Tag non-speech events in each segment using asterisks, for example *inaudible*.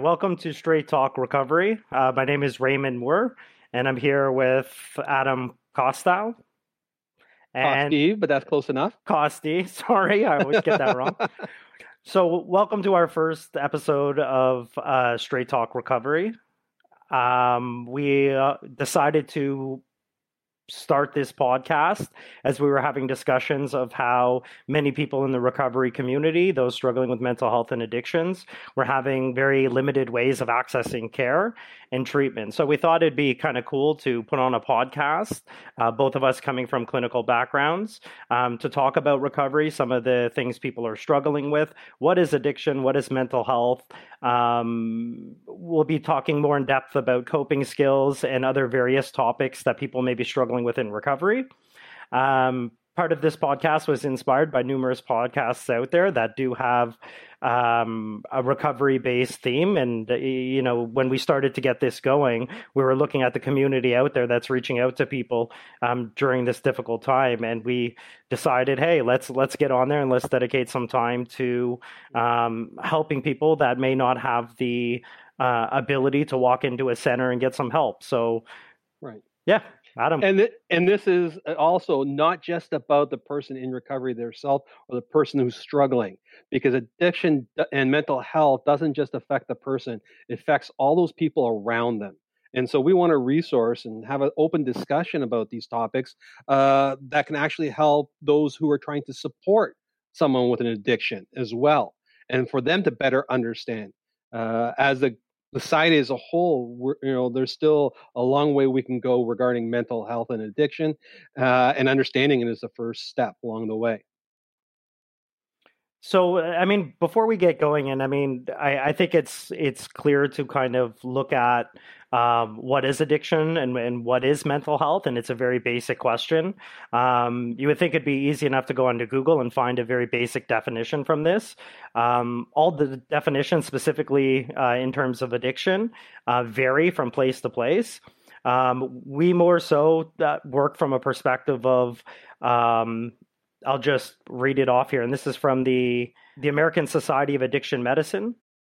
Welcome to Straight Talk Recovery. Uh, my name is Raymond Moore, and I'm here with Adam Costow. And Costi, but that's close enough. Costi, *laughs* sorry, I always get that wrong. *laughs* so, welcome to our first episode of uh, Straight Talk Recovery. Um, we uh, decided to start this podcast as we were having discussions of how many people in the recovery community, those struggling with mental health and addictions, were having very limited ways of accessing care and treatment. So we thought it'd be kind of cool to put on a podcast, uh, both of us coming from clinical backgrounds, um, to talk about recovery, some of the things people are struggling with. What is addiction? What is mental health? Um, we'll be talking more in depth about coping skills and other various topics that people may be struggling with in recovery. Um, part of this podcast was inspired by numerous podcasts out there that do have um, a recovery based theme. And, uh, you know, when we started to get this going, we were looking at the community out there that's reaching out to people um, during this difficult time. And we decided, hey, let's let's get on there and let's dedicate some time to um, helping people that may not have the uh, ability to walk into a center and get some help. So, right. Yeah, Adam. And th- and this is also not just about the person in recovery themselves or the person who's struggling, because addiction and mental health doesn't just affect the person; it affects all those people around them. And so we want to resource and have an open discussion about these topics uh, that can actually help those who are trying to support someone with an addiction as well, and for them to better understand. Uh, as the society as a whole, you know, there's still a long way we can go regarding mental health and addiction, uh, and understanding it is the first step along the way. So, I mean, before we get going, and I mean, I, I think it's it's clear to kind of look at um, what is addiction and, and what is mental health, and it's a very basic question. Um, you would think it'd be easy enough to go onto Google and find a very basic definition from this. Um, all the definitions, specifically uh, in terms of addiction, uh, vary from place to place. Um, we more so uh, work from a perspective of um, I'll just read it off here. And this is from the, the American Society of Addiction Medicine.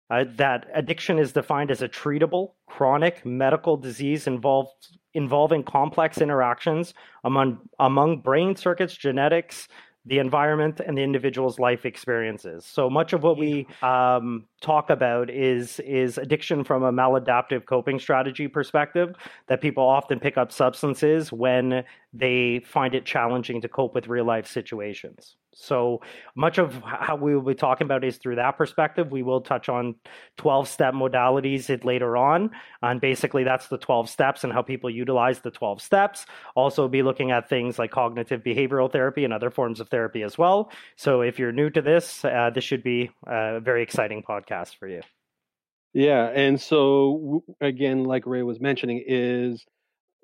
Uh, that addiction is defined as a treatable, chronic medical disease involved, involving complex interactions among, among brain circuits, genetics, the environment and the individual's life experiences. So much of what we um, talk about is is addiction from a maladaptive coping strategy perspective. That people often pick up substances when they find it challenging to cope with real life situations. So much of how we will be talking about is through that perspective. We will touch on 12 step modalities later on. And basically, that's the 12 steps and how people utilize the 12 steps. Also, be looking at things like cognitive behavioral therapy and other forms of therapy as well. So if you're new to this, uh, this should be a very exciting podcast for you. Yeah. And so, again, like Ray was mentioning, is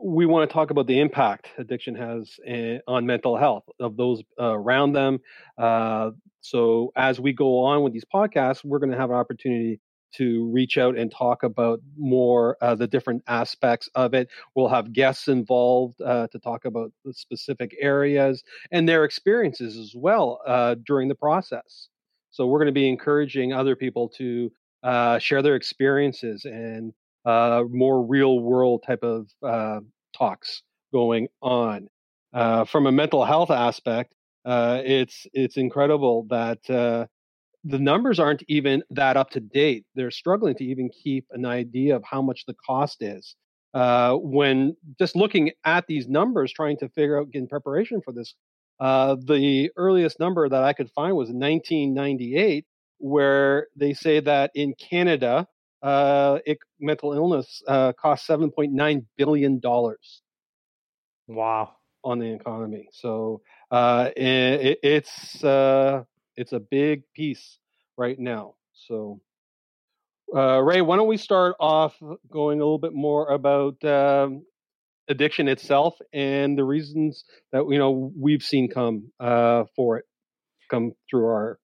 we want to talk about the impact addiction has eh, on mental health of those uh, around them. Uh, so as we go on with these podcasts, we're going to have an opportunity to reach out and talk about more uh, the different aspects of it. We'll have guests involved uh, to talk about the specific areas and their experiences as well uh, during the process. So we're going to be encouraging other people to uh, share their experiences and uh, more real world type of uh, talks going on. Uh, from a mental health aspect, uh, it's it's incredible that uh, the numbers aren't even that up to date. They're struggling to even keep an idea of how much the cost is. Uh, when just looking at these numbers, trying to figure out in preparation for this, the earliest number that I could find was 1998, where they say that in Canada, uh, it, mental illness uh, costs seven point nine billion dollars. Wow, on the economy. So uh, it, it's uh, it's a big piece right now. So. Uh, Ray, why don't we start off going a little bit more about um, addiction itself and the reasons that you know we've seen come uh, for it come through our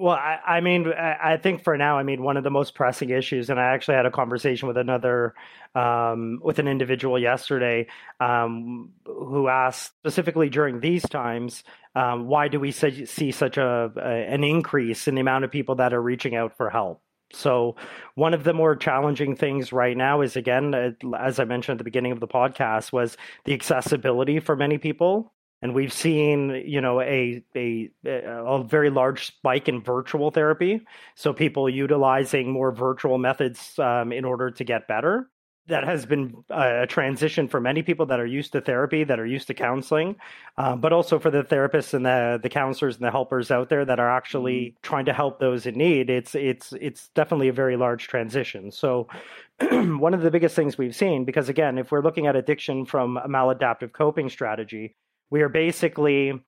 well, I, I mean, I, think for now, I mean, one of the most pressing issues, and I actually had a conversation with another, um, with an individual yesterday, um, who asked specifically during these times, um, why do we see such a, a, an increase in the amount of people that are reaching out for help? So, one of the more challenging things right now is again, uh, as I mentioned at the beginning of the podcast, was the accessibility for many people. And we've seen, you know, a, a a very large spike in virtual therapy. So people utilizing more virtual methods um, in order to get better that has been a transition for many people that are used to therapy, that are used to counseling, um, but also for the therapists and the the counselors and the helpers out there that are actually mm-hmm. trying to help those in need. It's it's it's definitely a very large transition. So, *clears throat* one of the biggest things we've seen, because again, if we're looking at addiction from a maladaptive coping strategy, we are basically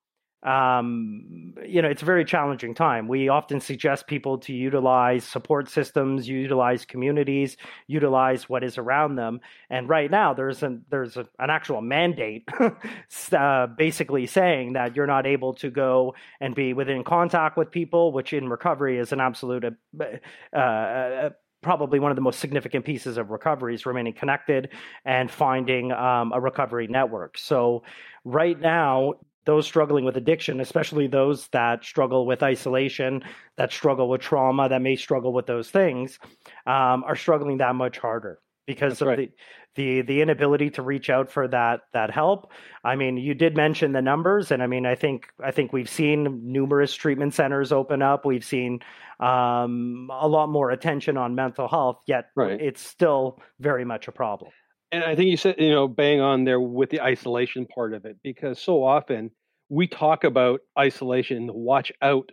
um, you know, it's a very challenging time. We often suggest people to utilize support systems, utilize communities, utilize what is around them. And right now, there's an there's a, an actual mandate, *laughs* uh, basically saying that you're not able to go and be within contact with people, which in recovery is an absolute. Uh, uh, probably one of the most significant pieces of recovery is remaining connected and finding um, a recovery network. So, right now, those struggling with addiction, especially those that struggle with isolation, that struggle with trauma, that may struggle with those things, um, are struggling that much harder because That's of right. the, the the inability to reach out for that that help. I mean, you did mention the numbers, and I mean, I think I think we've seen numerous treatment centers open up. We've seen um, a lot more attention on mental health, yet right. it's still very much a problem and I think you said, you know, bang on there with the isolation part of it, because so often we talk about isolation, watch out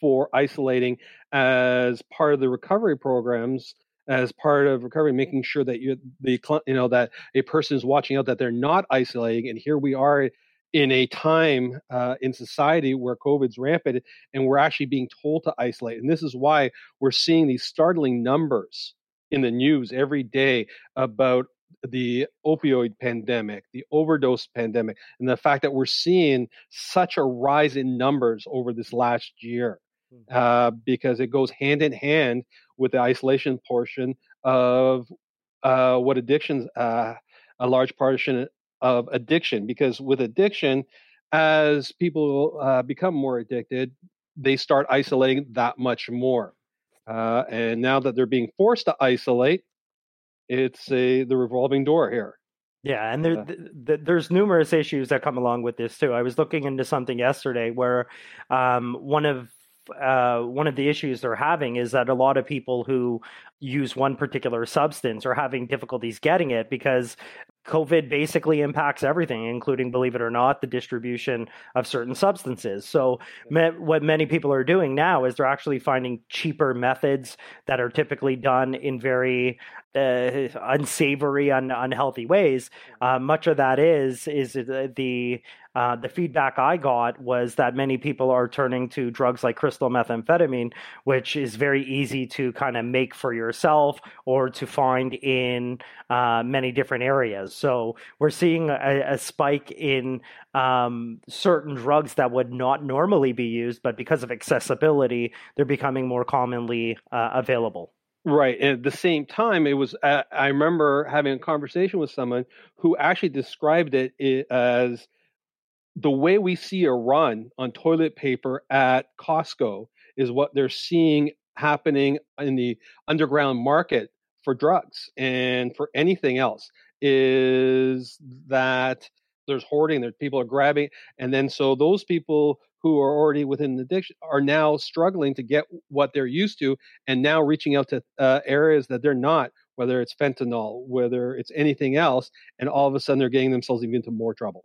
for isolating as part of the recovery programs, as part of recovery, making sure that you, the, you know, that a person is watching out that they're not isolating. And here we are in a time uh, in society where COVID's rampant and we're actually being told to isolate. And this is why we're seeing these startling numbers in the news every day about the opioid pandemic, the overdose pandemic, and the fact that we're seeing such a rise in numbers over this last year, mm-hmm. uh, because it goes hand in hand with the isolation portion of uh, what addictions, uh, a large portion of addiction. Because with addiction, as people uh, become more addicted, they start isolating that much more. Uh, and now that they're being forced to isolate, it's a the revolving door here. Yeah, and there, th- there's numerous issues that come along with this too. I was looking into something yesterday where um, one of uh, one of the issues they're having is that a lot of people who use one particular substance are having difficulties getting it because COVID basically impacts everything, including, believe it or not, the distribution of certain substances. So, me- what many people are doing now is they're actually finding cheaper methods that are typically done in very uh, unsavory, un- unhealthy ways. Uh, much of that is is the uh, the feedback I got was that many people are turning to drugs like crystal methamphetamine, which is very easy to kind of make for yourself or to find in uh, many different areas. So we're seeing a, a spike in um, certain drugs that would not normally be used, but because of accessibility, they're becoming more commonly uh, available. Right. And at the same time, it was, uh, I remember having a conversation with someone who actually described it as the way we see a run on toilet paper at Costco is what they're seeing happening in the underground market for drugs and for anything else is that there's hoarding, there's people are grabbing, and then so those people who are already within addiction are now struggling to get what they're used to, and now reaching out to uh, areas that they're not, whether it's fentanyl, whether it's anything else, and all of a sudden they're getting themselves even into more trouble.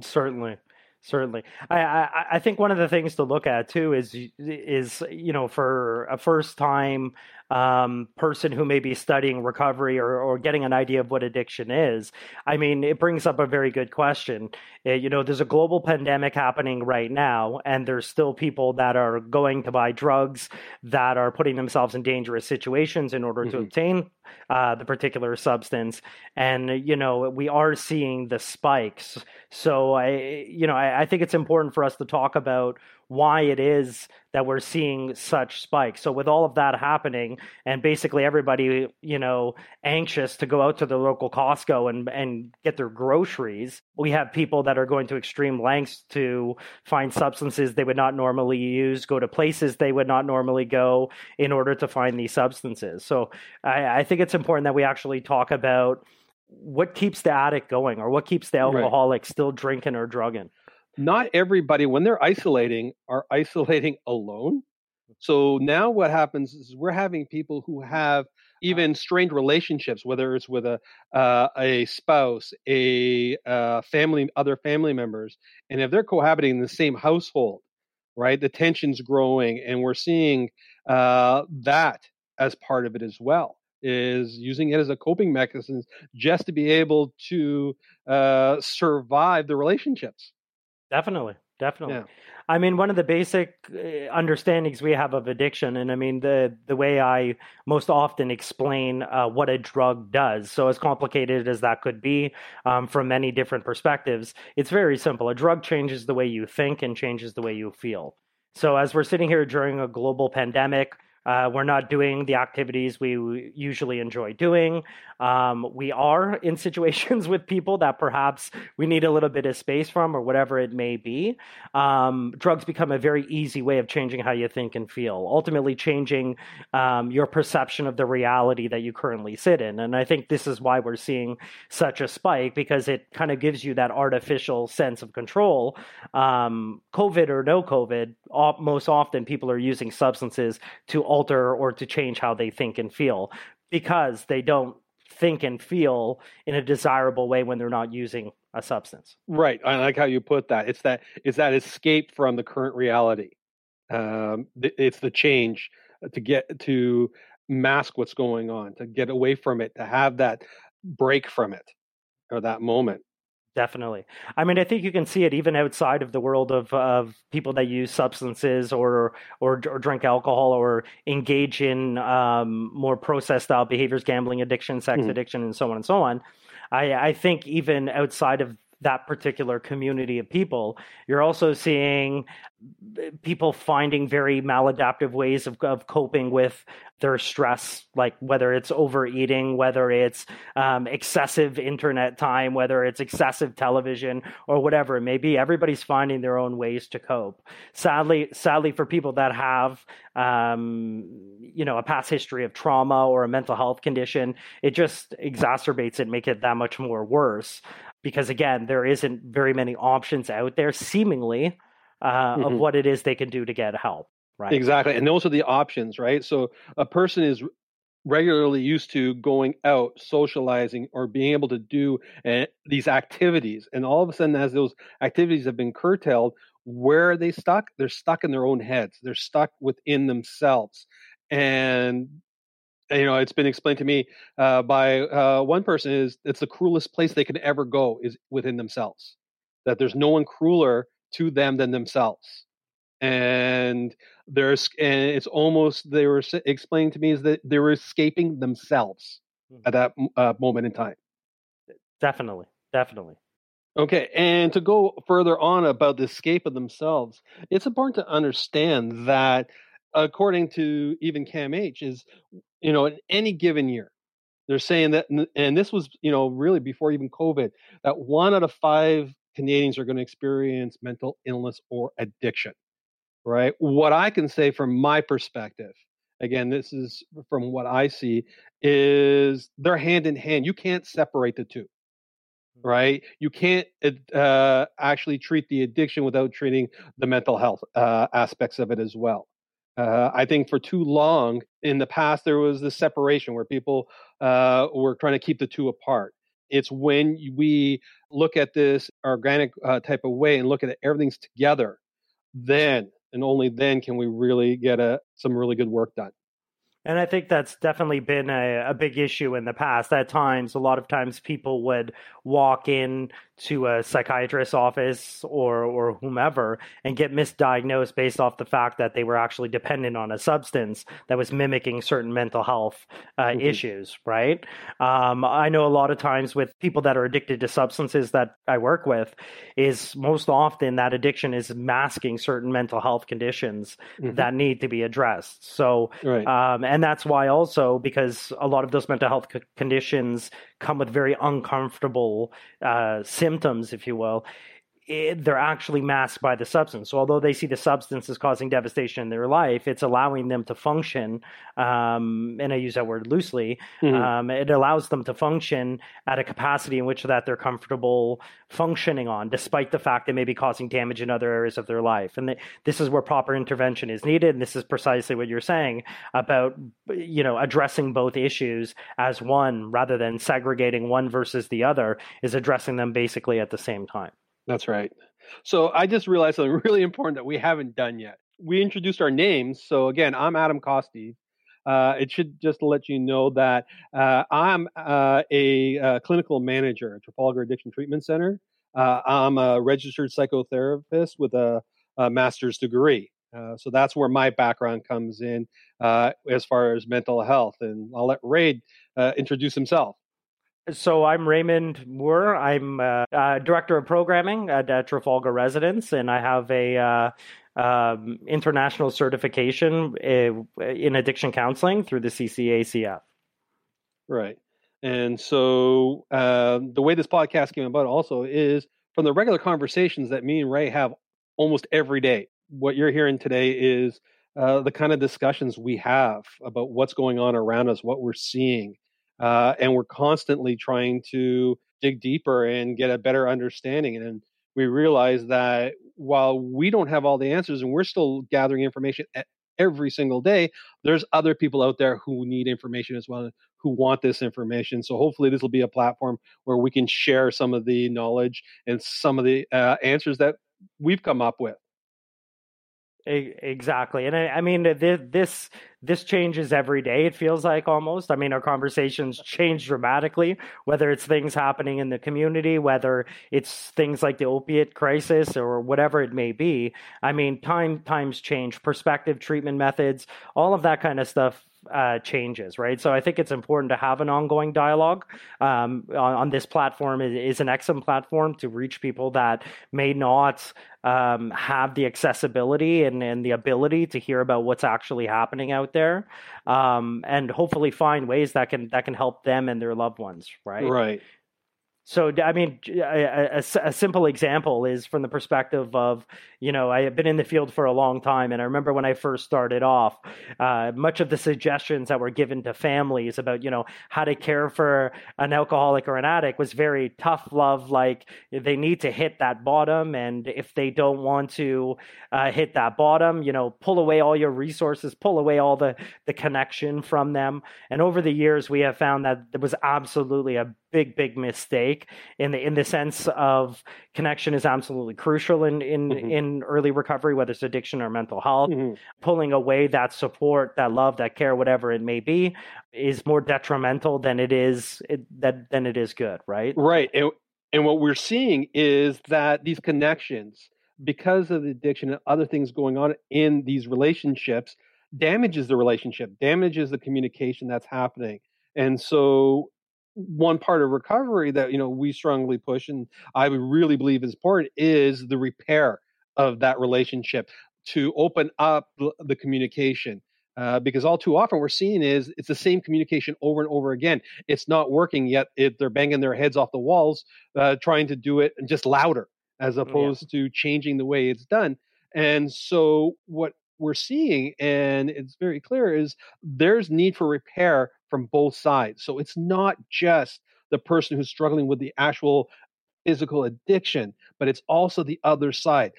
Certainly, certainly. I, I, I think one of the things to look at too is is you know for a first time um, person who may be studying recovery or, or getting an idea of what addiction is, I mean, it brings up a very good question. Uh, you know, there's a global pandemic happening right now, and there's still people that are going to buy drugs that are putting themselves in dangerous situations in order mm-hmm. to obtain uh, the particular substance. And, you know, we are seeing the spikes. So I, you know, I, I think it's important for us to talk about why it is that we're seeing such spikes. So with all of that happening and basically everybody, you know, anxious to go out to the local Costco and and get their groceries, we have people that are going to extreme lengths to find substances they would not normally use, go to places they would not normally go in order to find these substances. So I, I think it's important that we actually talk about what keeps the addict going or what keeps the alcoholic right. still drinking or drugging not everybody when they're isolating are isolating *laughs* alone. So now what happens is we're having people who have even strained relationships whether it's with a uh, a spouse a uh, family other family members and if they're cohabiting in the same household right the tension's growing and we're seeing uh, that as part of it as well is using it as a coping mechanism just to be able to uh, survive the relationships Definitely. Definitely. Yeah. I mean, one of the basic uh, understandings we have of addiction, and I mean, the, the way I most often explain uh, what a drug does, so as complicated as that could be um, from many different perspectives, it's very simple. A drug changes the way you think and changes the way you feel. So, as we're sitting here during a global pandemic, uh, we're not doing the activities we usually enjoy doing. Um, we are in *laughs* situations with people that perhaps we need a little bit of space from, or whatever it may be. Um, drugs become a very easy way of changing how you think and feel, ultimately changing um, your perception of the reality that you currently sit in. And I think this is why we're seeing such a spike because it kind of gives you that artificial sense of control. Um, COVID or no COVID, most often people are using substances to alter or to change how they think and feel because they don't think and feel in a desirable way when they're not using a substance. Right. I like how you put that. It's that it's that escape from the current reality. Um, it's the change to get to mask what's going on, to get away from it, to have that break from it or that moment. Definitely. I mean, I think you can see it even outside of the world of of people that use substances or or, or drink alcohol or engage in um, more process style behaviors, gambling addiction, sex mm. addiction, and so on and so on. I, I think even outside of that particular community of people. You're also seeing people finding very maladaptive ways of, of coping with their stress, like whether it's overeating, whether it's um, excessive internet time, whether it's excessive television, or whatever it may be. Everybody's finding their own ways to cope. Sadly, sadly, for people that have, um, you know, a past history of trauma or a mental health condition, it just exacerbates it, make it that much more worse because again, there isn't very many options out there, seemingly, uh, mm-hmm. of what it is they can do to get help. Right. Exactly, and those are the options, right? So a person is regularly used to going out, socializing, or being able to do uh, these activities, and all of a sudden, as those activities have been curtailed, where are they stuck? They're stuck in their own heads. They're stuck within themselves, and you know it's been explained to me uh, by uh, one person is it's the cruelest place they could ever go is within themselves. That there's no one crueler to them than themselves. And there's and it's almost they were explaining to me is that they were escaping themselves mm-hmm. at that uh, moment in time. Definitely definitely. Okay and to go further on about the escape of themselves it's important to understand that according to even CAMH, is you know, in any given year, they're saying that, and this was, you know, really before even COVID, that one out of five Canadians are going to experience mental illness or addiction, right? What I can say from my perspective, again, this is from what I see, is they're hand in hand. You can't separate the two, mm-hmm. right? You can't uh, actually treat the addiction without treating the mental health uh, aspects of it as well. Uh, I think for too long in the past, there was this separation where people uh, were trying to keep the two apart. It's when we look at this organic uh, type of way and look at it, everything's together, then and only then can we really get a, some really good work done. And I think that's definitely been a, a, big issue in the past. At times, a lot of times people would walk in to a psychiatrist's office or or whomever and get misdiagnosed based off the fact that they were actually dependent on a substance that was mimicking certain mental health uh, mm-hmm. issues. Right? Um, I know a lot of times with people that are addicted to substances that I work with, is most often that addiction is masking certain mental health conditions mm-hmm. that need to be addressed. So, right. um, and that's why also because a lot of those mental health c- conditions come with very uncomfortable uh, symptoms, if you will, it, they're actually masked by the substance. So although they see the substance as causing devastation in their life, it's allowing them to function. Um, and I use that word loosely. Mm-hmm. Um, it allows them to function at a capacity in which that they're comfortable functioning on, despite the fact they may be causing damage in other areas of their life. And this is where proper intervention is needed. And this is precisely what you're saying about you know addressing both issues as one rather than segregating one versus the other. Is addressing them basically at the same time. That's right. So I just realized something *laughs* really important that we haven't done yet. We introduced our names. So again, I'm Adam Costi. Uh, it should just let you know that uh, I'm uh, a uh, clinical manager at Trafalgar Addiction Treatment Center. Uh, I'm a registered psychotherapist with a, a master's degree. Uh, so that's where my background comes in as far as mental health. And I'll let Ray introduce himself. So I'm Raymond Moore. I'm uh, uh, director of programming at, at, Trafalgar Residence, and I have a uh, um, international certification uh, in addiction counseling through the CACCF. Right, and so um, the way this podcast came about also is from the regular conversations that me and Ray have almost every day. What you're hearing today is uh, the kind of discussions we have about what's going on around us, what we're seeing uh, and we're constantly trying to dig deeper and get a better understanding. And we realize that while we don't have all the answers and we're still gathering information every single day, there's other people out there who need information as well, who want this information. So hopefully, this will be a platform where we can share some of the knowledge and some of the uh, answers that we've come up with. Exactly, and I, I mean this this changes every day. It feels like almost. I mean, our conversations change dramatically. Whether it's things happening in the community, whether it's things like the opiate crisis or whatever it may be. I mean, time times change, perspective, treatment methods, all of that kind of stuff uh, changes, right? So I think it's important to have an ongoing dialogue um, on, on, this platform. It is an excellent platform to reach people that may not um, have the accessibility and, and the ability to hear about what's actually happening out there, um, and hopefully find ways that can that can help them and their loved ones, right? Right. So, I mean, a, a, a, simple example is from the perspective of, you know, I have been in the field for a long time. And I remember when I first started off, uh, much of the suggestions that were given to families about, you know, how to care for an alcoholic or an addict was very tough love. Like they need to hit that bottom. And if they don't want to uh, hit that bottom, you know, pull away all your resources, pull away all the, the connection from them. And over the years, we have found that there was absolutely a big big mistake in the in the sense of connection is absolutely crucial in in mm-hmm. in early recovery whether it's addiction or mental health mm-hmm. pulling away that support that love that care whatever it may be is more detrimental than it is it, that than it is good right right and, and what we're seeing is that these connections because of the addiction and other things going on in these relationships damages the relationship damages the communication that's happening and so one part of recovery that you know we strongly push and i really believe is important is the repair of that relationship to open up the communication uh, because all too often we're seeing is it's the same communication over and over again it's not working yet it, they're banging their heads off the walls uh, trying to do it just louder as opposed yeah. to changing the way it's done and so what we're seeing and it's very clear is there's need for repair from both sides. So it's not just the person who's struggling with the actual physical addiction, but it's also the other side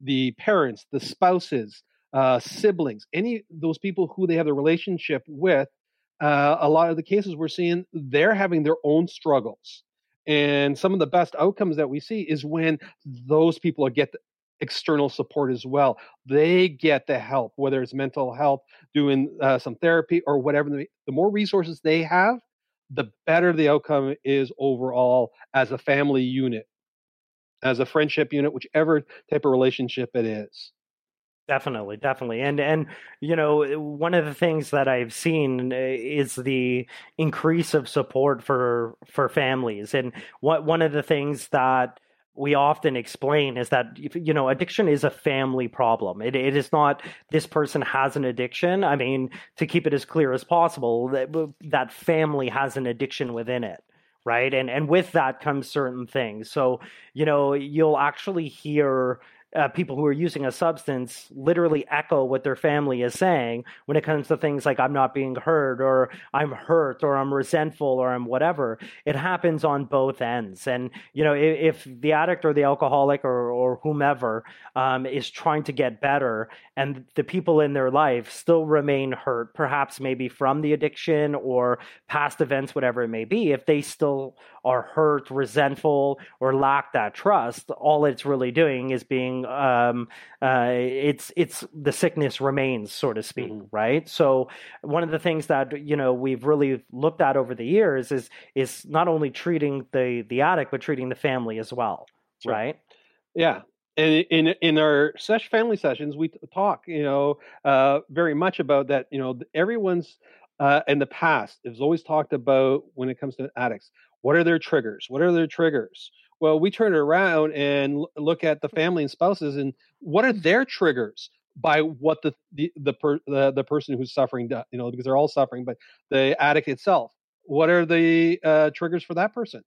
the parents, the spouses, uh, siblings, any those people who they have a relationship with. Uh, a lot of the cases we're seeing, they're having their own struggles. And some of the best outcomes that we see is when those people get external support as well. They get the help, whether it's mental health, doing uh, some therapy, or whatever. The, more resources they have, the better the outcome is overall as a family unit, as a friendship unit, whichever type of relationship it is. Definitely, definitely, and and you know one of the things that I've seen uh, is the increase of support for for families, and what one of the things that we often explain is that you know addiction is a family problem. It, it is not this person has an addiction. I mean to keep it as clear as possible that, that family has an addiction within it right? And and with that comes certain things. So you know you'll actually hear uh, people who are using a substance literally echo what their family is saying when it comes to things like I'm not being heard or I'm hurt or I'm resentful or I'm whatever. It happens on both ends. And, you know, if, if the addict or the alcoholic or, or whomever um, is trying to get better and the people in their life still remain hurt, perhaps maybe from the addiction or past events, whatever it may be, if they still are hurt, resentful, or lack that trust, all it's really doing is being um, uh, it's it's the sickness remains, so to speak, mm-hmm. right? So one of the things that you know we've really looked at over the years is is not only treating the the addict but treating the family as well, sure. right? Yeah, and in in our sesh family sessions, we talk, you know, uh, very much about that. You know, everyone's uh, in the past has always talked about when it comes to addicts. What are their triggers? What are their triggers? Well, we turn it around and look at the family and spouses, and what are their triggers by what the the the, per, the, the person who's suffering, does, you know, because they're all suffering, but the addict itself. What are the uh, triggers for that person?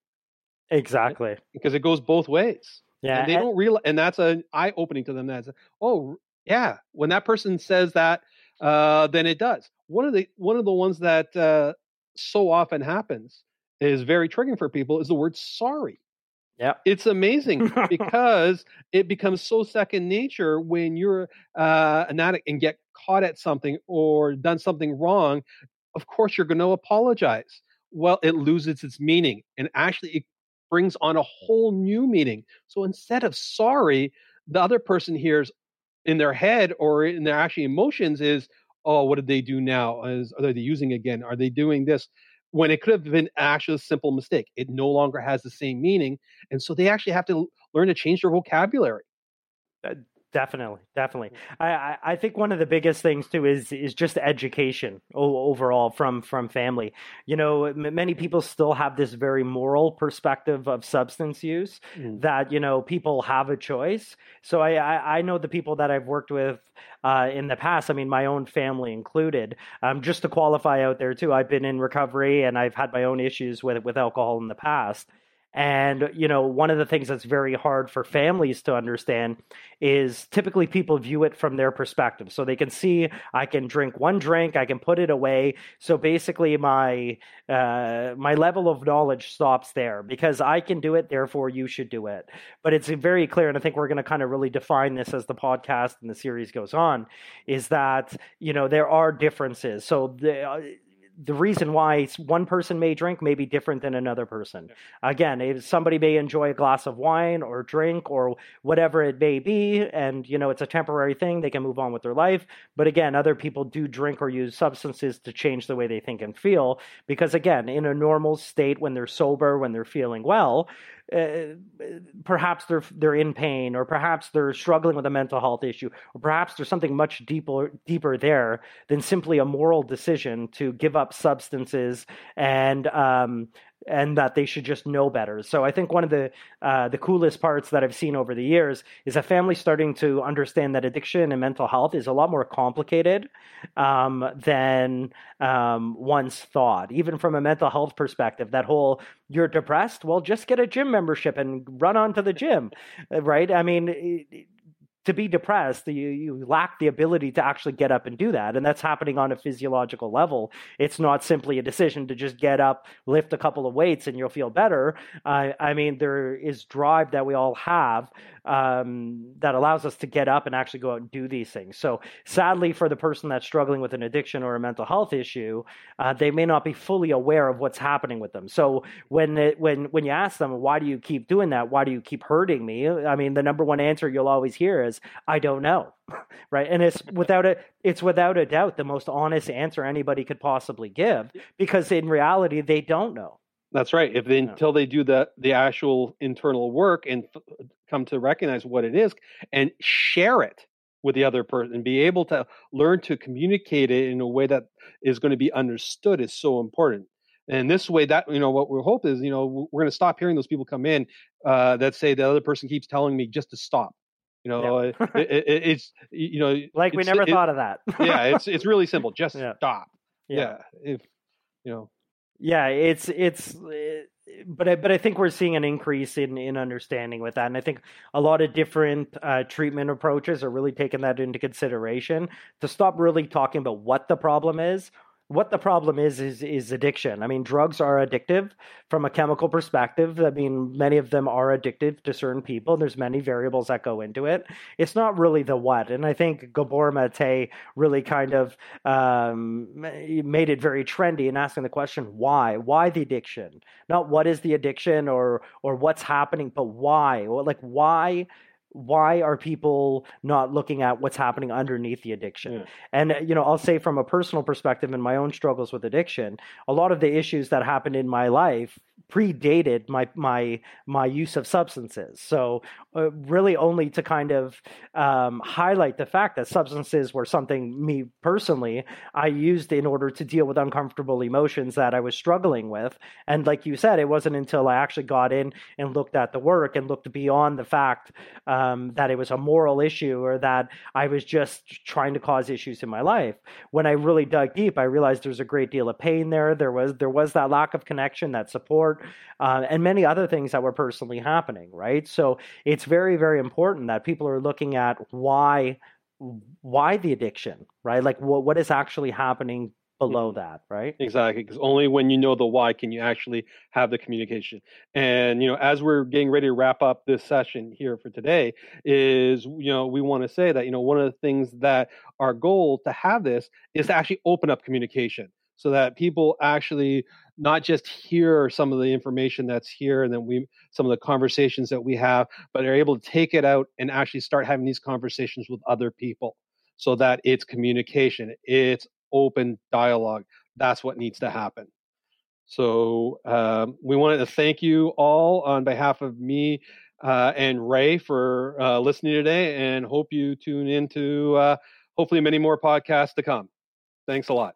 Exactly, because it goes both ways. Yeah, and they don't realize, and that's an eye opening to them. That's oh yeah, when that person says that, uh, then it does. One of the one of the ones that uh, so often happens is very triggering for people is the word sorry. Yeah. It's amazing *laughs* because it becomes so second nature when you're uh, an addict and get caught at something or done something wrong. Of course, you're going to apologize. Well, it loses its meaning and actually it brings on a whole new meaning. So instead of sorry, the other person hears in their head or in their actually emotions is, oh, what did they do now? Is, are they using again? Are they doing this? When it could have been actually a simple mistake. It no longer has the same meaning. And so they actually have to learn to change their vocabulary. Uh, definitely, definitely. I, I think one of the biggest things too is is just education overall from from family. You know, many people still have this very moral perspective of substance use mm. that you know people have a choice. So I I, I know the people that I've worked with uh, in the past. I mean, my own family included. Um, just to qualify out there too, I've been in recovery and I've had my own issues with with alcohol in the past. And, you know, one of the things that's very hard for families to understand is typically people view it from their perspective. So they can see I can drink one drink, I can put it away. So basically my uh, my level of knowledge stops there because I can do it, therefore you should do it. But it's very clear, and I think we're going to kind of really define this as the podcast and the series goes on, is that, you know, there are differences. So the uh, the reason why one person may drink may be different than another person. Again, if somebody may enjoy a glass of wine or drink or whatever it may be, and you know it's a temporary thing, they can move on with their life. But again, other people do drink or use substances to change the way they think and feel. Because again, in a normal state, when they're sober, when they're feeling well, uh, perhaps they're they're in pain, or perhaps they're struggling with a mental health issue, or perhaps there's something much deeper deeper there than simply a moral decision to give up substances and um, and that they should just know better. So I think one of the uh, the coolest parts that I've seen over the years is a family starting to understand that addiction and mental health is a lot more complicated um, than um, once thought. Even from a mental health perspective, that whole "you're depressed, well, just get a gym membership and run onto the gym," right? I mean. It, to be depressed, you, you lack the ability to actually get up and do that. And that's happening on a physiological level. It's not simply a decision to just get up, lift a couple of weights, and you'll feel better. I mean, there is drive that we all have um, that allows us to get up and actually go out and do these things. So, sadly, for the person that's struggling with an addiction or a mental health issue, uh, they may not be fully aware of what's happening with them. So, when it, when when you ask them, "Why do you keep doing that? Why do you keep hurting me?" I mean, the number one answer you'll always hear is, "I don't know." *laughs* right and it's without a it's without a doubt the most honest answer anybody could possibly give because in reality they don't know that's right. If they, until they do the the actual internal work and f- come to recognize what it is and share it with the other person and be able to learn to communicate it in a way that is going to be understood is so important. And this way, that you know, what we hope is, you know, we're going to stop hearing those people come in uh, that say the other person keeps telling me just to stop. You know, yeah. *laughs* it, it, it's you know, like we never thought of that. yeah, it's *laughs* it's really simple. Just yeah. stop. Yeah. yeah. If you know, yeah, it's it's eh, but I, but I think we're seeing an increase in in understanding with that, and I think a lot of different uh, treatment approaches are really taking that into consideration to stop really talking about what the problem is what the problem is is is addiction. I mean, drugs are addictive from a chemical perspective. I mean, many of them are addictive to certain people. There's many variables that go into it. It's not really the what, and I think Gabor Mate really kind of um, made it very trendy in asking the question why. Why the addiction? Not what is the addiction or or what's happening, but why? Like why why are people not looking at what's happening underneath the addiction yeah. and uh, you know i'll say from a personal perspective in my own struggles with addiction a lot of the issues that happened in my life predated my my my use of substances. So uh, really only to kind of um, highlight the fact that substances were something me personally i used in order to deal with uncomfortable emotions that i was struggling with. And like you said it wasn't until i actually got in and looked at the work and looked beyond the fact um, that it was a moral issue or that i was just trying to cause issues in my life. When i really dug deep i realized there was a great deal of pain there. There was there was that lack of connection that support uh, and many other things that were personally happening, right? So it's very, very important that people are looking at why why the addiction, right? Like what what is actually happening below that, right? Exactly, because only when you know the why can you actually have the communication. And you know, as we're getting ready to wrap up this session here for today, is you know we want to say that you know one of the things that our goal to have this is to actually open up communication so that people actually not just hear some of the information that's here and then we some of the conversations that we have but are able to take it out and actually start having these conversations with other people so that it's communication it's open dialogue. That's what needs to happen. So um, we wanted to thank you all on behalf of me uh, and ray for uh, listening today and hope you tune into uh, hopefully many more podcasts to come. Thanks a lot